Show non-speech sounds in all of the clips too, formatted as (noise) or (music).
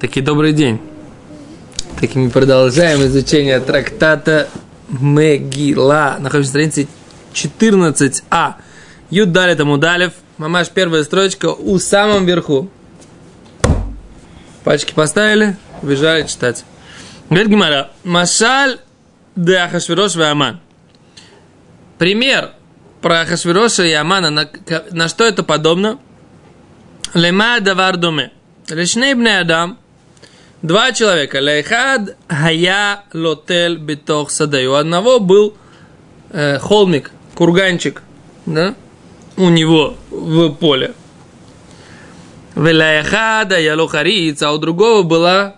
Таки добрый день. Таки мы продолжаем изучение трактата Мегила. Находимся на странице 14а. Юд дали тому далев. Мамаш, первая строчка у самом верху. Пальчики поставили, бежали читать. Говорит Гимара. Машаль де Ахашвирош и Аман. Пример про Ахашвироша и Амана. На, на что это подобно? Лема давар доме. Лишней бне адам – Два человека. Лейхад хая лотель битох садей. У одного был э, холмик, курганчик, да, у него в поле. Веляхада ялохарица, а у другого была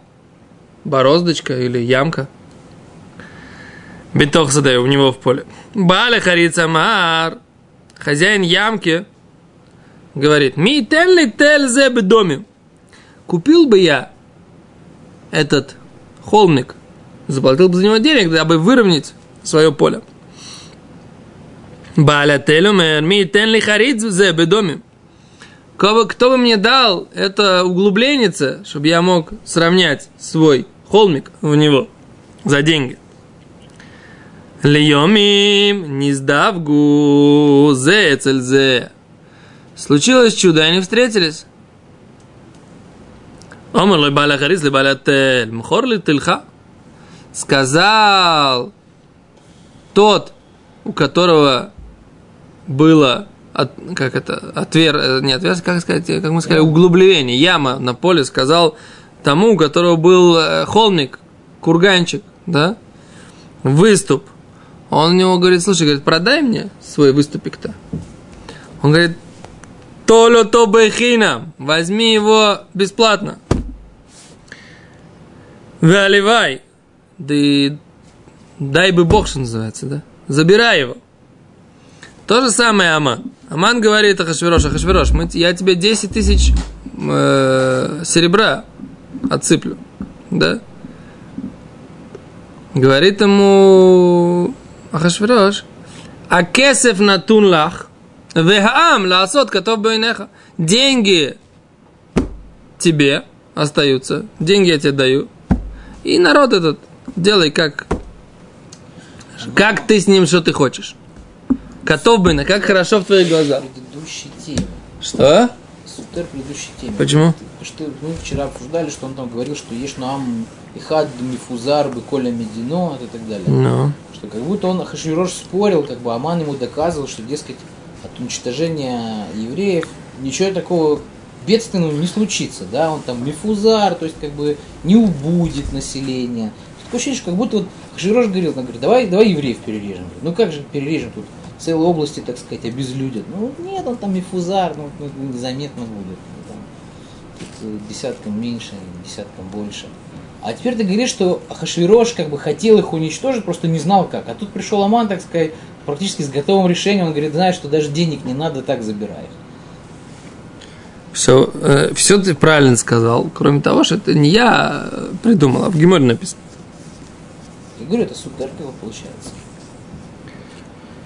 бороздочка или ямка. Битох садей у него в поле. Бале харица мар. Хозяин ямки говорит, ми телли тель зе доме. Купил бы я этот холмик, заплатил бы за него денег, дабы выровнять свое поле. Баля телюмер, ми тен ли харидзе бедоме. Кто, кто бы мне дал это углубление, чтобы я мог сравнять свой холмик в него за деньги. Льемим, не сдавгу, зе. Случилось чудо, они встретились. Омар лой баля харис, баля тель. Мхор ли тельха? Сказал тот, у которого было от, как это, отвер, не отвер, как сказать, как мы сказали, углубление, яма на поле, сказал тому, у которого был э, холмик, курганчик, да, выступ. Он у него говорит, слушай, говорит, продай мне свой выступик-то. Он говорит, Толо то бехина, возьми его бесплатно. Валивай. Да и дай бы Бог, что называется, да? Забирай его. То же самое Аман. Аман говорит Ахашвирош, Ахашвирош, мы, я тебе 10 тысяч э, серебра отсыплю. Да? Говорит ему Ахашвирош, а кесев на тунлах, вехаам ласот котов бейнеха. Деньги тебе остаются, деньги я тебе даю, и народ этот, делай как, как ты с ним, что ты хочешь. Котов бы на как хорошо в твоих глазах. Предыдущей теме. Что? Сутер предыдущей теме. Почему? Потому что мы вчера обсуждали, что он там говорил, что есть нам Ихад, Мифузар, Беколя Медино и так далее. Ну. Что как будто он Хашвирош спорил, как бы Аман ему доказывал, что, дескать, от уничтожения евреев ничего такого бедственного не случится, да, он там мифузар, то есть как бы не убудет население. Такое ощущение, что как будто вот Хаширош говорил, он говорит, давай, давай евреев перережем. Ну как же перережем тут? Целые области, так сказать, обезлюдят. Ну нет, он там мифузар, ну, ну незаметно будет. Ну, там, тут десяткам меньше, десяткам больше. А теперь ты говоришь, что Хашвирош как бы хотел их уничтожить, просто не знал как. А тут пришел Аман, так сказать, практически с готовым решением, он говорит, знаешь, что даже денег не надо, так забирай их. Все, э, все ты правильно сказал, кроме того, что это не я придумал, а в Гиморе написано. Я говорю, это суд получается.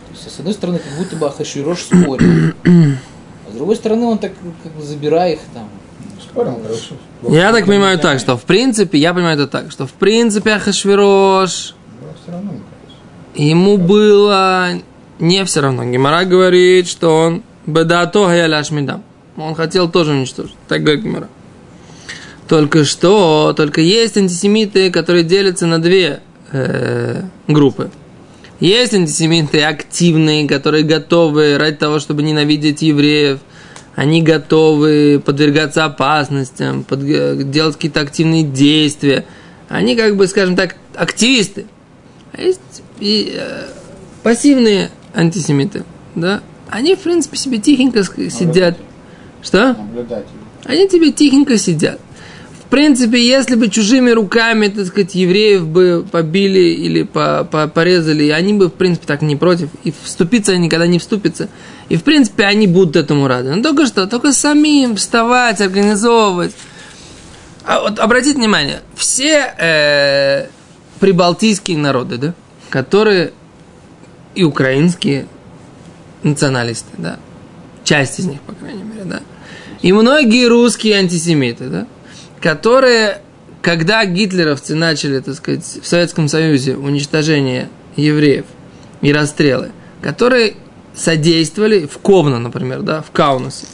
То есть, с одной стороны, как будто бы Ахашвирош спорил, а с другой стороны, он так как бы забирая их там. Спорил, хорошо. Я так понимаю так, что в принципе, я понимаю это так, что в принципе Ахашвирош, ему было не все равно. Гимара говорит, что он бедато гаяляшмидам. Он хотел тоже уничтожить. Так говорит. Только что, только есть антисемиты, которые делятся на две э, группы. Есть антисемиты активные, которые готовы ради того, чтобы ненавидеть евреев. Они готовы подвергаться опасностям, под, э, делать какие-то активные действия. Они, как бы, скажем так, активисты. А есть и, э, пассивные антисемиты. Да? Они, в принципе, себе тихенько сидят. Что? Наблюдатель. Они тебе тихенько сидят. В принципе, если бы чужими руками, так сказать, евреев бы побили или по- по- порезали, они бы, в принципе, так не против. И вступиться они никогда не вступятся. И, в принципе, они будут этому рады. Но только что, только самим вставать, организовывать. А вот обратите внимание, все э, прибалтийские народы, да, которые и украинские националисты, да, часть из них, по крайней мере, да, и многие русские антисемиты, да, которые когда гитлеровцы начали, так сказать, в Советском Союзе уничтожение евреев и расстрелы, которые содействовали в Ковно, например, да, в Каунасе,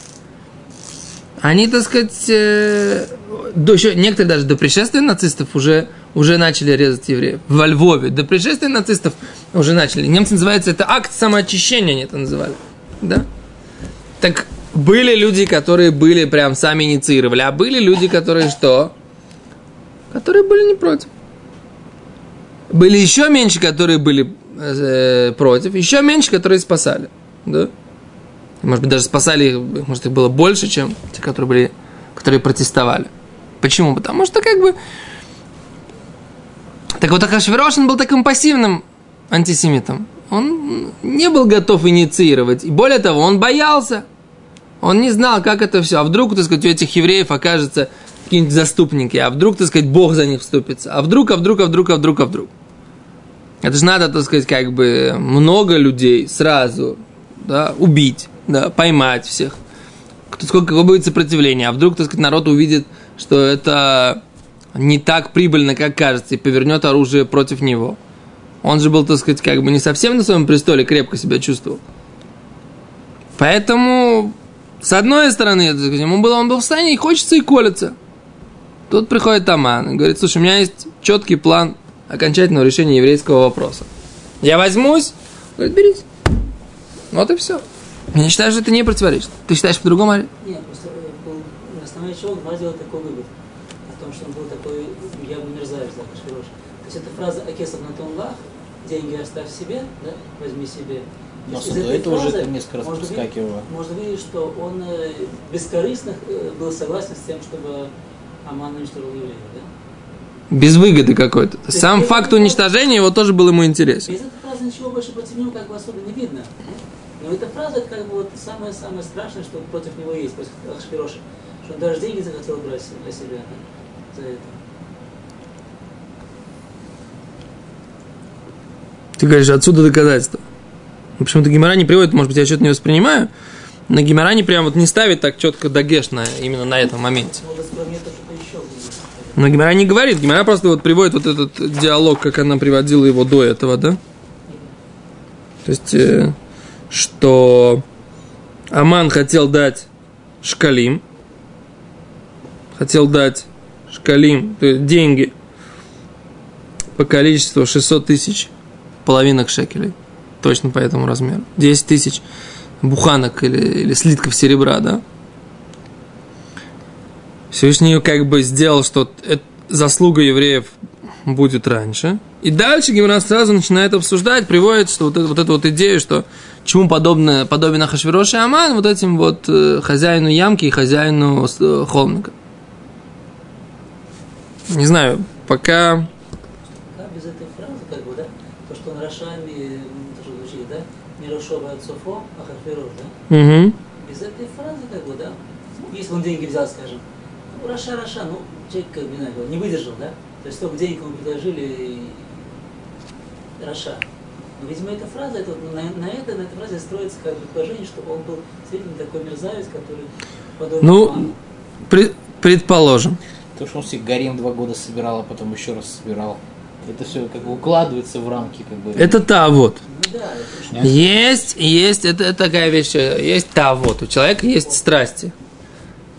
они, так сказать, э, до, еще, некоторые даже до пришествия нацистов уже, уже начали резать евреев. Во Львове до пришествия нацистов уже начали. Немцы называются это акт самоочищения, они это называли. Да? Так были люди, которые были прям сами инициировали, а были люди, которые что? Которые были не против. Были еще меньше, которые были э, против, еще меньше, которые спасали. Да? Может быть, даже спасали их, может, их было больше, чем те, которые были, которые протестовали. Почему? Потому что как бы... Так вот, Ахашвирош, был таким пассивным антисемитом. Он не был готов инициировать. И более того, он боялся. Он не знал, как это все. А вдруг, так сказать, у этих евреев окажется какие-нибудь заступники. А вдруг, так сказать, Бог за них вступится. А вдруг, а вдруг, а вдруг, а вдруг, а вдруг. Это же надо, так сказать, как бы много людей сразу да, убить, да, поймать всех. Сколько какое будет сопротивление. А вдруг, так сказать, народ увидит, что это не так прибыльно, как кажется, и повернет оружие против него. Он же был, так сказать, как бы не совсем на своем престоле крепко себя чувствовал. Поэтому, с одной стороны, ему было, он был в состоянии, и хочется, и колется. Тут приходит Таман и говорит, слушай, у меня есть четкий план окончательного решения еврейского вопроса. Я возьмусь, говорит, берись. Вот и все. Я считаю, что это не противоречит. Ты считаешь по-другому, Нет, просто э, был, на основании чего он сделал такой вывод. О том, что он был такой явно мерзавец, да, Кашвирош. То есть эта фраза «Акесов на тонлах», деньги оставь себе, да, возьми себе. Но Из этой этого уже фразы это несколько раз можно проскакивало. видеть- Можно видеть, что он э, бескорыстно э, был согласен с тем, чтобы Аман уничтожил евреев, да? Без выгоды какой-то. есть Сам это- факт уничтожения его тоже был ему интересен. Без этой фразы ничего больше против него как бы особо не видно. Но эта фраза это как бы вот самое-самое страшное, что против него есть, против Ахшвироша. Что он даже деньги захотел брать для себя да, за это. Ты говоришь, отсюда доказательства. Почему-то Гимара не приводит, может быть, я что-то не воспринимаю, но Гимара не прям вот не ставит так четко дагеш на, именно на этом моменте. Но Гимара не говорит, Гимара просто вот приводит вот этот диалог, как она приводила его до этого, да? То есть, э, что Аман хотел дать шкалим, хотел дать шкалим, то есть деньги по количеству 600 тысяч половинок шекелей, точно по этому размеру, 10 тысяч буханок или, или слитков серебра, да? Всевышний как бы сделал, что заслуга евреев будет раньше. И дальше Гимара сразу начинает обсуждать, приводит, что вот, это, вот эту вот идею, что чему подобно, подобен Ахашвирош и Аман, вот этим вот э, хозяину ямки и хозяину э, холмика. Не знаю, пока... Как без этой фразы, как бы, да? То, что он Рашами, то, что звучит, да? Мирошова от Софо, Ахашвирош, да? Угу. Без этой фразы, как бы, да? Если он деньги взял, скажем, ну, רשע, רשע, ну, человек, как бы, не знаю, не выдержал, да? То есть столько денег ему предложили, и... רשע. Но, видимо, эта фраза, это, на, на, это, на этой фразе строится как предположение, что он был действительно такой мерзавец, который подобен Ну. Пред- предположим. То, что он себе гарем два года собирал, а потом еще раз собирал. Это все как бы укладывается в рамки, как бы. Это та вот. Ну да, это Нет? Есть, есть, это, это такая вещь, есть та вот, у человека есть страсти.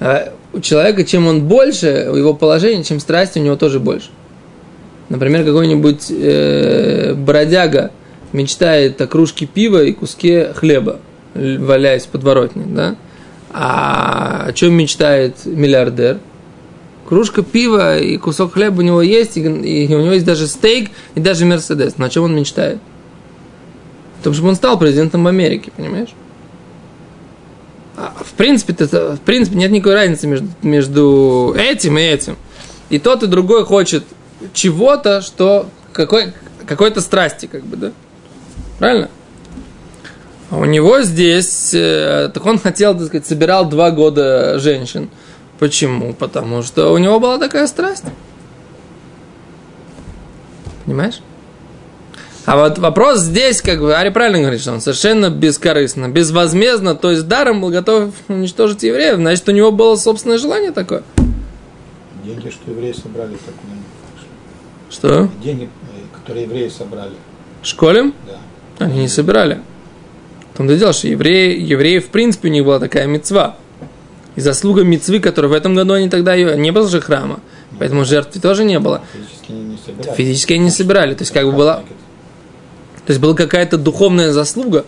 А у человека, чем он больше, у его положения, чем страсти, у него тоже больше. Например, какой-нибудь э, бродяга мечтает о кружке пива и куске хлеба, валяясь в подворотне, да? А о чем мечтает миллиардер? Кружка пива и кусок хлеба у него есть, и, и у него есть даже стейк, и даже Мерседес. Но о чем он мечтает? О том, чтобы он стал президентом Америки, понимаешь? А, в принципе, в принципе, нет никакой разницы между, между этим и этим. И тот, и другой хочет чего-то, что какой, какой-то страсти, как бы, да? Правильно? А у него здесь, э, так он хотел, так сказать, собирал два года женщин. Почему? Потому что у него была такая страсть. Понимаешь? А вот вопрос здесь, как бы, Ари правильно говорит, что он совершенно бескорыстно, безвозмездно, то есть даром был готов уничтожить евреев. Значит, у него было собственное желание такое. Деньги, что евреи собрали, так ну, Что? деньги, э, которые евреи собрали. Школем? Да. Они не собирали. В том-то и дело, что евреи, евреи, в принципе, у них была такая мецва. И заслуга мецвы, которая в этом году они тогда ее... Не было же храма. Поэтому жертвы тоже не было. Физически не, не собирали. Физически они не собирали. То есть, как бы была... То есть, была какая-то духовная заслуга,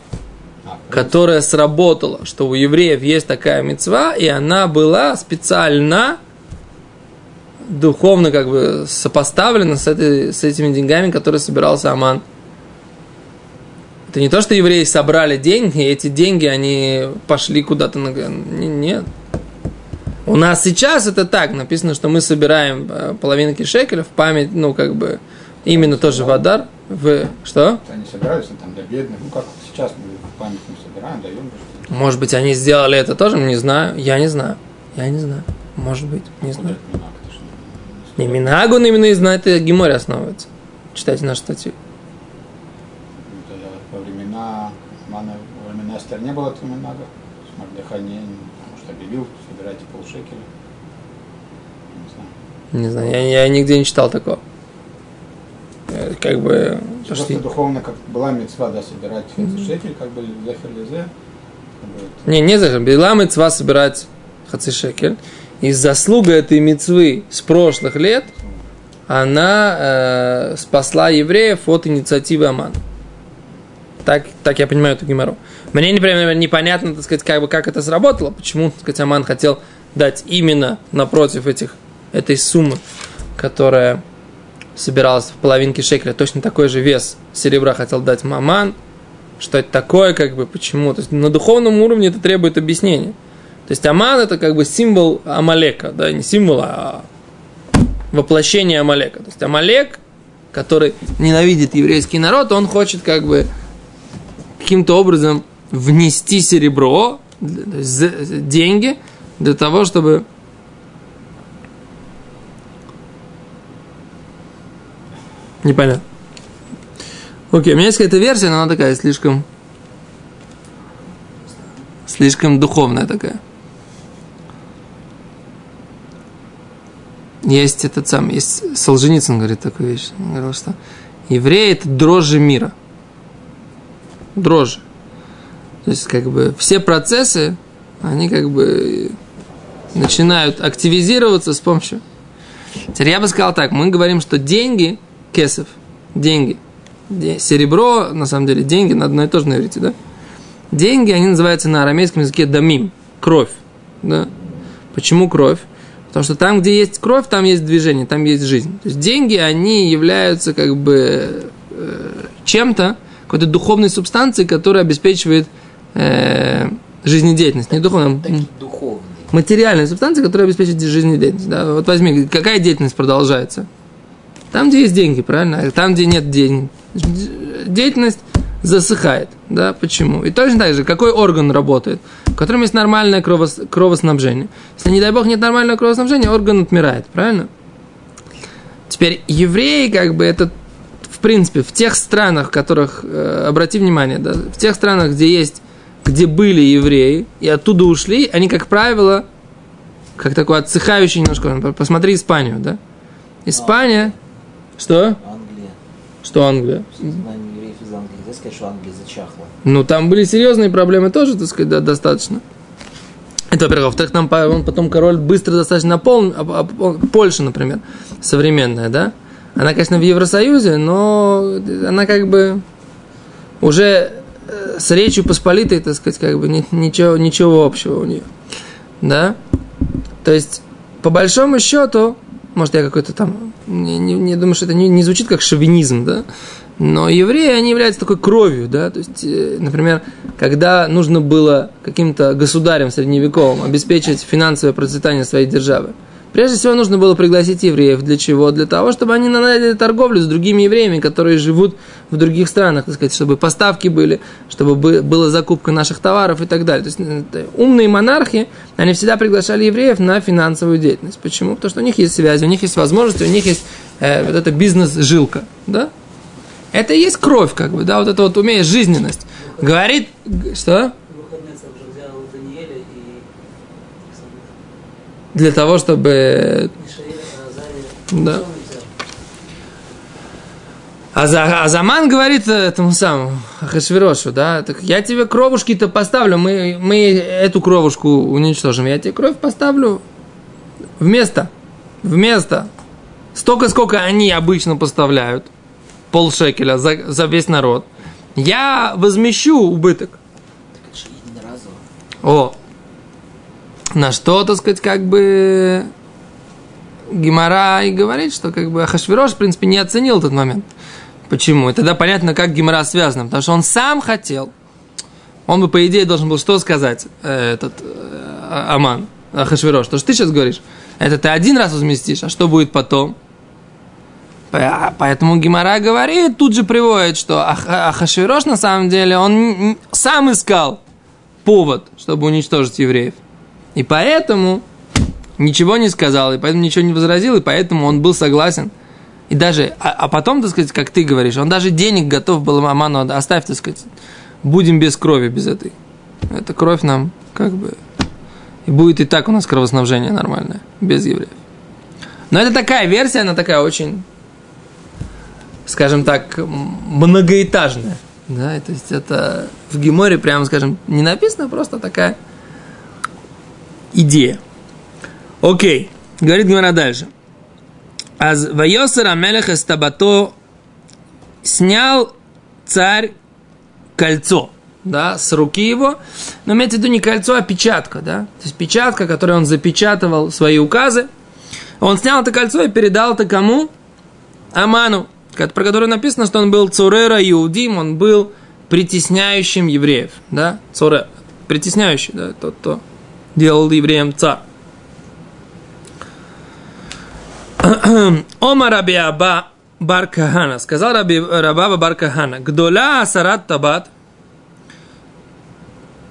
А, которая сработала, что у евреев есть такая мецва, и она была специально духовно как бы сопоставлена с, этой, с этими деньгами, которые собирался Аман. Это не то, что евреи собрали деньги, и эти деньги, они пошли куда-то на... Не- Нет. У нас сейчас это так, написано, что мы собираем э, половинки шекеля в память, ну, как бы, именно тоже в Адар. В... Что? Они собирались ну, там для бедных. Ну, как сейчас мы память собираем, даем. Может быть, они сделали это тоже, не знаю. Я не знаю. Я не знаю. Может быть, не знаю. Не Минагу, он именно из- на этой геморе основывается. Читайте нашу статью. Во времена во времена Эстер не было Минага. Мардыхай не, потому что объявил, собирайте полшекеля. Не знаю. Не знаю, я, я нигде не читал такого. Э, Как бы Просто пошли. духовно как была мецва, да, собирать шекель, как бы зефер лизе. как бы это Не, не зачем. Билам и цва собирать хаци шекель. И заслуга этой мецвы с прошлых лет, она э, спасла евреев от инициативы Амана. Так, так я понимаю эту геморру. Мне, например, непонятно, так сказать, как, бы, как это сработало, почему, так сказать, Аман хотел дать именно напротив этих, этой суммы, которая собиралась в половинке шекеля, точно такой же вес серебра хотел дать Маман, что это такое, как бы, почему. То есть на духовном уровне это требует объяснения. То есть Аман это как бы символ Амалека, да, не символ, а воплощение Амалека. То есть Амалек, который ненавидит еврейский народ, он хочет как бы каким-то образом внести серебро, деньги, для того, чтобы Непонятно. Окей, у меня есть какая-то версия, но она такая слишком... Слишком духовная такая. Есть этот сам, есть Солженицын говорит такую вещь. Он говорил, что евреи это дрожжи мира. Дрожжи. То есть, как бы, все процессы, они как бы начинают активизироваться с помощью. Теперь я бы сказал так, мы говорим, что деньги, кесов, деньги, де- серебро, на самом деле, деньги на одно и то же на иврите, да? Деньги, они называются на арамейском языке дамим, кровь, да? Почему кровь? Потому что там, где есть кровь, там есть движение, там есть жизнь. То есть деньги, они являются как бы э, чем-то, какой-то духовной субстанцией, которая обеспечивает э, жизнедеятельность. Не духовная, духовные. материальная субстанция, которая обеспечивает жизнедеятельность. Да? Вот возьми, какая деятельность продолжается? Там, где есть деньги, правильно? Там, где нет денег. Деятельность засыхает. Да? Почему? И точно так же, какой орган работает? В котором есть нормальное кровос- кровоснабжение. Если, не дай бог, нет нормального кровоснабжения, орган отмирает. Правильно? Теперь евреи, как бы, это в принципе, в тех странах, в которых, э, обрати внимание, да, в тех странах, где есть, где были евреи и оттуда ушли, они, как правило, как такой отсыхающий немножко, посмотри Испанию, да? Испания, что? Англия. Что Англия? Англии. Сказать, что Англия зачахла. Ну, там были серьезные проблемы тоже, так сказать, да, достаточно. Это, во-первых. Во-вторых, там он потом король быстро достаточно а- а- он- Польша, например, современная, да? Она, конечно, в Евросоюзе, но она как бы уже с речью посполитой, так сказать, как бы ни- ничего, ничего общего у нее. Да? То есть, по большому счету, может, я какой-то там, не, не- не думаю, что это не, не звучит как шовинизм, да? Но евреи, они являются такой кровью, да? То есть, э, например, когда нужно было каким-то государям средневековым обеспечить финансовое процветание своей державы, прежде всего нужно было пригласить евреев. Для чего? Для того, чтобы они наладили торговлю с другими евреями, которые живут в других странах, так сказать, чтобы поставки были, чтобы бы- была закупка наших товаров и так далее. То есть э, умные монархи, они всегда приглашали евреев на финансовую деятельность. Почему? Потому что у них есть связи, у них есть возможности, у них есть э, вот эта бизнес-жилка, да? Это и есть кровь, как бы, да, вот это вот умеет жизненность. Говорит, что? Выходнецев уже взял Даниэля и Для того, чтобы Да. Взял? А, говорит этому самому Хашвирошу, да, так я тебе кровушки-то поставлю, мы, мы эту кровушку уничтожим, я тебе кровь поставлю вместо, вместо, столько, сколько они обычно поставляют, полшекеля за, за весь народ, я возмещу убыток. О, на что, так сказать, как бы Гимара и говорит, что как бы Хашвирош, в принципе, не оценил этот момент. Почему? И тогда понятно, как Гимара связана. Потому что он сам хотел. Он бы, по идее, должен был что сказать, э, этот э, Аман, Хашвирош. То, что ты сейчас говоришь, это ты один раз возместишь, а что будет потом? По- Поэтому Гимара говорит, тут же приводит, что Ах- Ахашвирош на самом деле, он сам искал повод, чтобы уничтожить евреев. И поэтому ничего не сказал, и поэтому ничего не возразил, и поэтому он был согласен. И даже, а, а потом, так сказать, как ты говоришь, он даже денег готов был Аману оставь, так сказать, будем без крови, без этой. Эта кровь нам как бы... И будет и так у нас кровоснабжение нормальное, без евреев. Но это такая версия, она такая очень, скажем так, многоэтажная. Да, то есть это в Геморе, прямо скажем, не написано, просто такая идея. Окей, говорит Гемора дальше. Аз Вайосер Амелех Эстабато снял царь кольцо, да, с руки его, но имеется в виду не кольцо, а печатка, да, то есть печатка, которой он запечатывал свои указы, он снял это кольцо и передал это кому? Аману, про который написано, что он был цурера Иудим, он был притесняющим евреев, да, цуре, притесняющий, да, тот, кто делал евреям царь. (clears throat) Ома Раби Аба Бар Кахана. Сказал Раби Рабаба Бар Кахана. Гдоля Асарат Табат.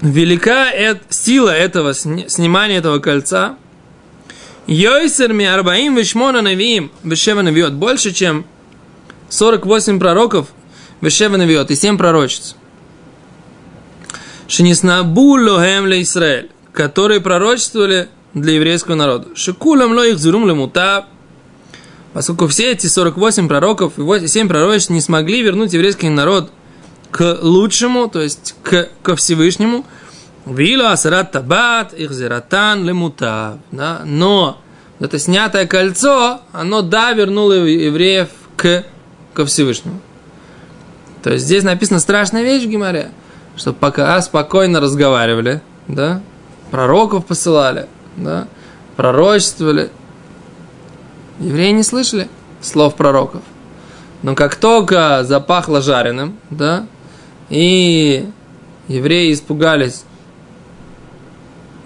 Велика эт- сила этого сни- снимания этого кольца. Йойсер ми арбаим вишмона навиим вишева навиот. Больше, чем 48 пророков вишева навиот и 7 пророчиц. Шиниснабу лохем ле Исраэль, которые пророчествовали для еврейского народа. Шикулам ло их зурум лемута, поскольку все эти 48 пророков и 7 пророчеств не смогли вернуть еврейский народ к лучшему, то есть к, ко Всевышнему. Вилу асарат табат их зиратан лемута. Да? Но это снятое кольцо, оно да, вернуло евреев к, ко Всевышнему. То есть здесь написана страшная вещь в Гимаре, что пока спокойно разговаривали, да, пророков посылали, да, пророчествовали, евреи не слышали слов пророков. Но как только запахло жареным, да, и евреи испугались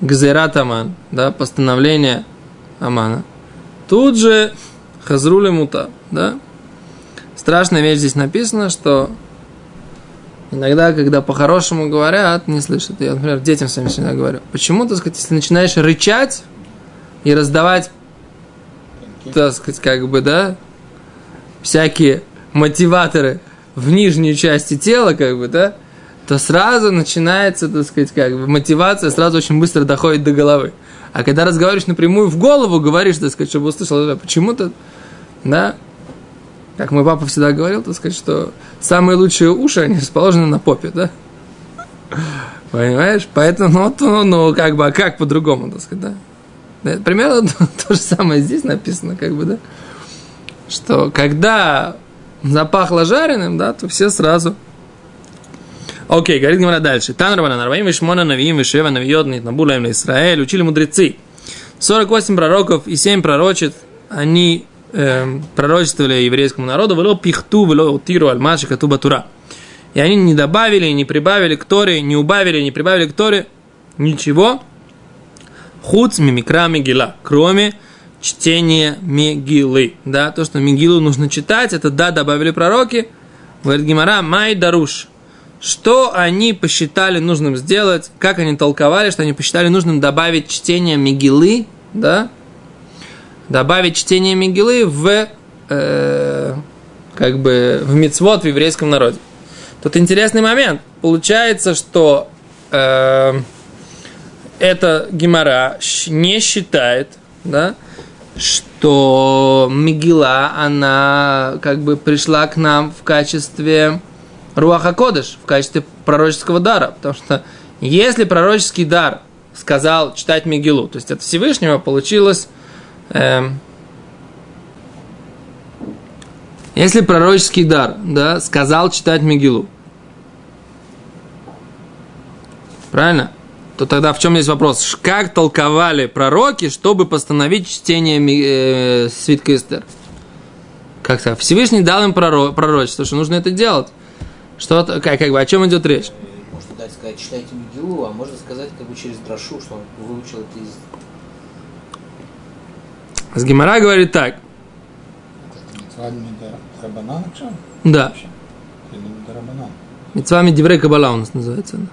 Гзерат Аман, да, постановление Амана, тут же Хазрули Мута, да. Страшная вещь здесь написана, что иногда, когда по-хорошему говорят, не слышат. Я, например, детям своим всегда говорю. Почему, так сказать, если начинаешь рычать и раздавать, так сказать, как бы, да, всякие мотиваторы в нижней части тела, как бы, да, то сразу начинается, так сказать, как бы, мотивация сразу очень быстро доходит до головы. А когда разговариваешь напрямую в голову, говоришь, так сказать, чтобы услышал, почему-то, да, как мой папа всегда говорил, так сказать, что самые лучшие уши, они расположены на попе, да? Понимаешь? Поэтому, ну, ну, ну, как бы, а как по-другому, так сказать, да? да? Примерно то, (laughs) то же самое здесь написано, как бы, да? Что когда запахло жареным, да, то все сразу Окей, говорит Гимара дальше. Тан Рабана Нарваим Вишмона Навиим Вишева Навиот Набула им Израиль. Учили мудрецы. 48 пророков и 7 пророчеств, они эм, пророчествовали еврейскому народу, вело пихту, вело утиру альмаши катуба. И они не добавили, не прибавили к Торе, не убавили, не прибавили к Торе ничего. Хуц мимикра мигила, кроме чтения Мегилы. Да, то, что Мегилу нужно читать, это да, добавили пророки. Говорит Гимара, май даруш. Что они посчитали нужным сделать, как они толковали, что они посчитали нужным добавить чтение Мегилы, да, добавить чтение Мегилы в, э, как бы, в мицвод в еврейском народе. Тут интересный момент. Получается, что э, эта гемора не считает, да, что то Мигила, она как бы пришла к нам в качестве Руаха Кодыш, в качестве пророческого дара. Потому что если пророческий дар сказал читать Мигилу, то есть от Всевышнего получилось... эм, если пророческий дар да, сказал читать Мигилу, правильно? То тогда в чем есть вопрос? Как толковали пророки, чтобы постановить чтение э, свитка Эстер? Как то Всевышний дал им проро- пророчество, что нужно это делать. Что, как, как бы, о чем идет речь? Можно дать сказать, читайте Мигилу, а можно сказать как бы через Драшу, что он выучил это из... С Гимара говорит так. Да. Митцва Диврей Кабала у нас называется она.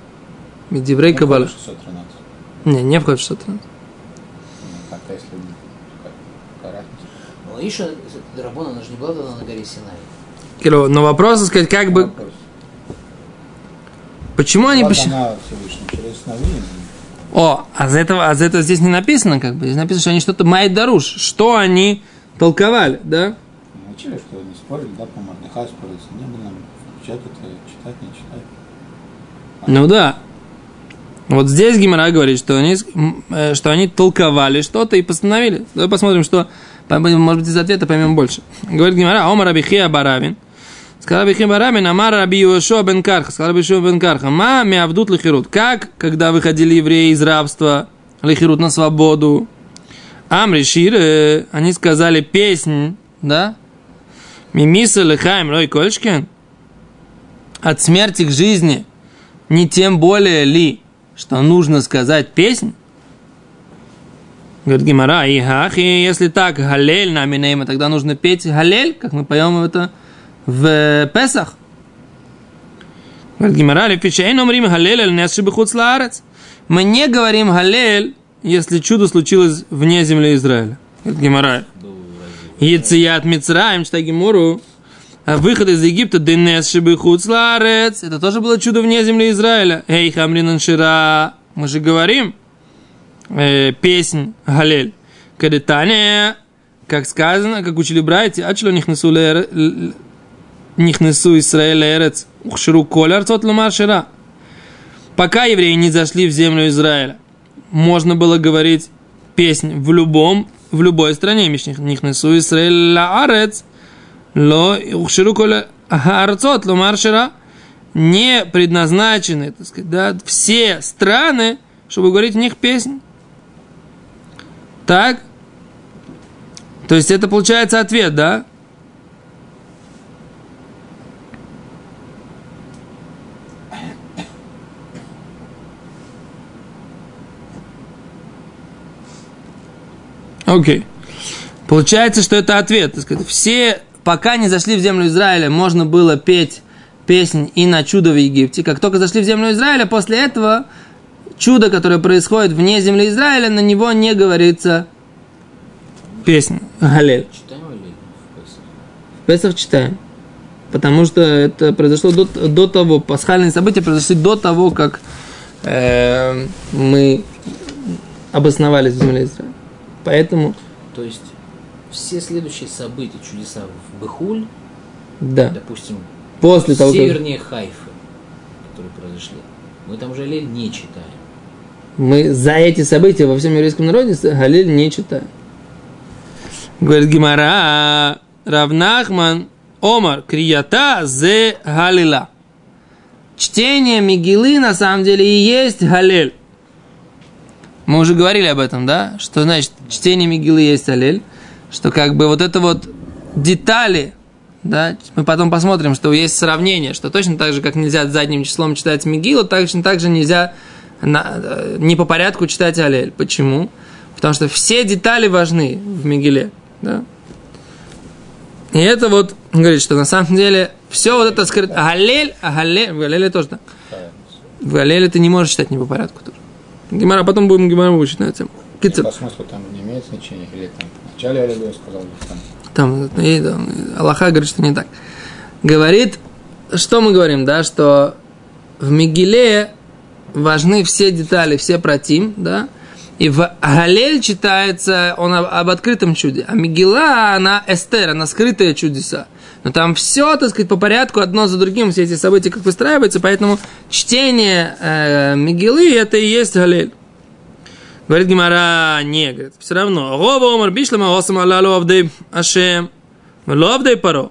Медиврей Кабала. 613. Не, не входит в что-то. Ну, Так-то если... Разница? Но еще Дарабон, она же не была на горе Синай. Киро, Но вопрос, так сказать, как бы, почему они... Вот О, а за этого, а за этого здесь не написано, как бы. Здесь написано, что они что-то мает даруш. Что они толковали, да? Учили, что не спорили, да, по Мордыхаю спорили. Не было включать это, читать, не читать. Ну да. Вот здесь Гимара говорит, что они, э, что они толковали что-то и постановили. Давай посмотрим, что, может быть, из ответа поймем больше. Говорит Гимара, Омар Абихия Барабин. Сказал Абихия Барабин, Амар Раби Йошуа бен Карха. Сказал Раби Йошуа бен Карха, ма миавдут лихирут. Как, когда выходили евреи из рабства, лихирут на свободу, Амри Шир, они сказали песнь, да? Мимиса лихаем рой кольшкин. От смерти к жизни, не тем более ли, что нужно сказать песнь? Говорит Гимара, и хахи, если так, галель на минейма, тогда нужно петь галель, как мы поем это в Песах. Говорит Гимара, лефишейн умрим галель аль шибихуц лаарец. Мы не говорим галель, если чудо случилось вне земли Израиля. Говорит Гимара, Яцият Мицраем, читай Гимуру, а выход из Египта, Денес Шибихуц это тоже было чудо вне земли Израиля. Эй, Хамрин Аншира, мы же говорим, э, песнь Галель. Кадетане, как сказано, как учили братья, ачло нихнесу лер- л- нихнесу Исраэль эрец, ухширу коля арцот лумар шира. Пока евреи не зашли в землю Израиля, можно было говорить песнь в любом, в любой стране. Мишних нихнесу Исраэль ла арец, ло ухширу коля арцот лумар шира. Не предназначены, так сказать, да, все страны, чтобы говорить в них песнь. Так? То есть это получается ответ, да? Окей. Получается, что это ответ. Сказать, все, пока не зашли в землю Израиля, можно было петь песнь и на чудо в Египте. Как только зашли в землю Израиля, после этого чудо, которое происходит вне земли Израиля, на него не говорится песня. Галель. Читаем или в Песах? В Песах читаем. Потому что это произошло до, до того, пасхальные события произошли до того, как э, мы обосновались в земле Израиля. Поэтому, То есть все следующие события, чудеса в Бехуль, да, допустим, после того, как севернее Хайфы, которые произошли, мы там Жалель не читаем. мы за эти события во всем еврейском народе Галиль не читаем. Говорит Гимара, Равнахман, Омар, Крията, Зе Галила. Чтение Мигилы на самом деле и есть Галель. Мы уже говорили об этом, да? Что значит чтение Мигилы есть Галель? Что как бы вот это вот детали, да, мы потом посмотрим, что есть сравнение, что точно так же, как нельзя задним числом читать Мигилу, точно так же нельзя на- э, не по порядку читать Алель. Почему? Потому что все детали важны в Мигиле. Да? И это вот говорит, что на самом деле все вот это скрыто. Галель, а Галель, в Галеле тоже так. В Галеле ты не можешь читать не по порядку тоже. Гимара, потом будем Гимару учить на тему. Кицер. По смыслу там не имеет значения, или там в начале Аллилуйя сказал, там Там, и, там, Аллаха говорит, что не так. Говорит, что мы говорим, да, что в Мигиле важны все детали, все протим, да, И в Галель читается он об, об открытом чуде. А Мигела, она эстер, она скрытая чудеса. Но там все, так сказать, по порядку, одно за другим, все эти события как выстраиваются, поэтому чтение э, Мигелы это и есть Галель. Говорит Гимара, не, говорит, все равно. Гова омар бишлама осам алалу авдей ашем, ло авдей паро.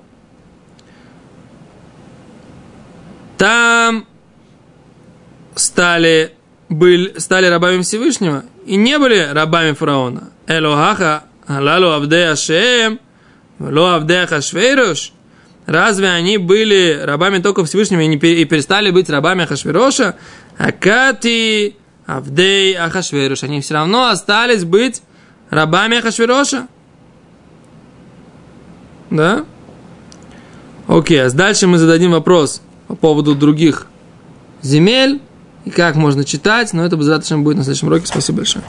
Там стали, были, стали рабами Всевышнего и не были рабами фараона. Элохаха алалу авдей ашем, ло авдей хашвейрош. Разве они были рабами только Всевышнего и, не, и перестали быть рабами Ахашвироша? Акати Авдей Ахашверуш. Они все равно остались быть рабами Ахашвероша. Да? Окей, а дальше мы зададим вопрос по поводу других земель и как можно читать, но это будет на следующем уроке. Спасибо большое.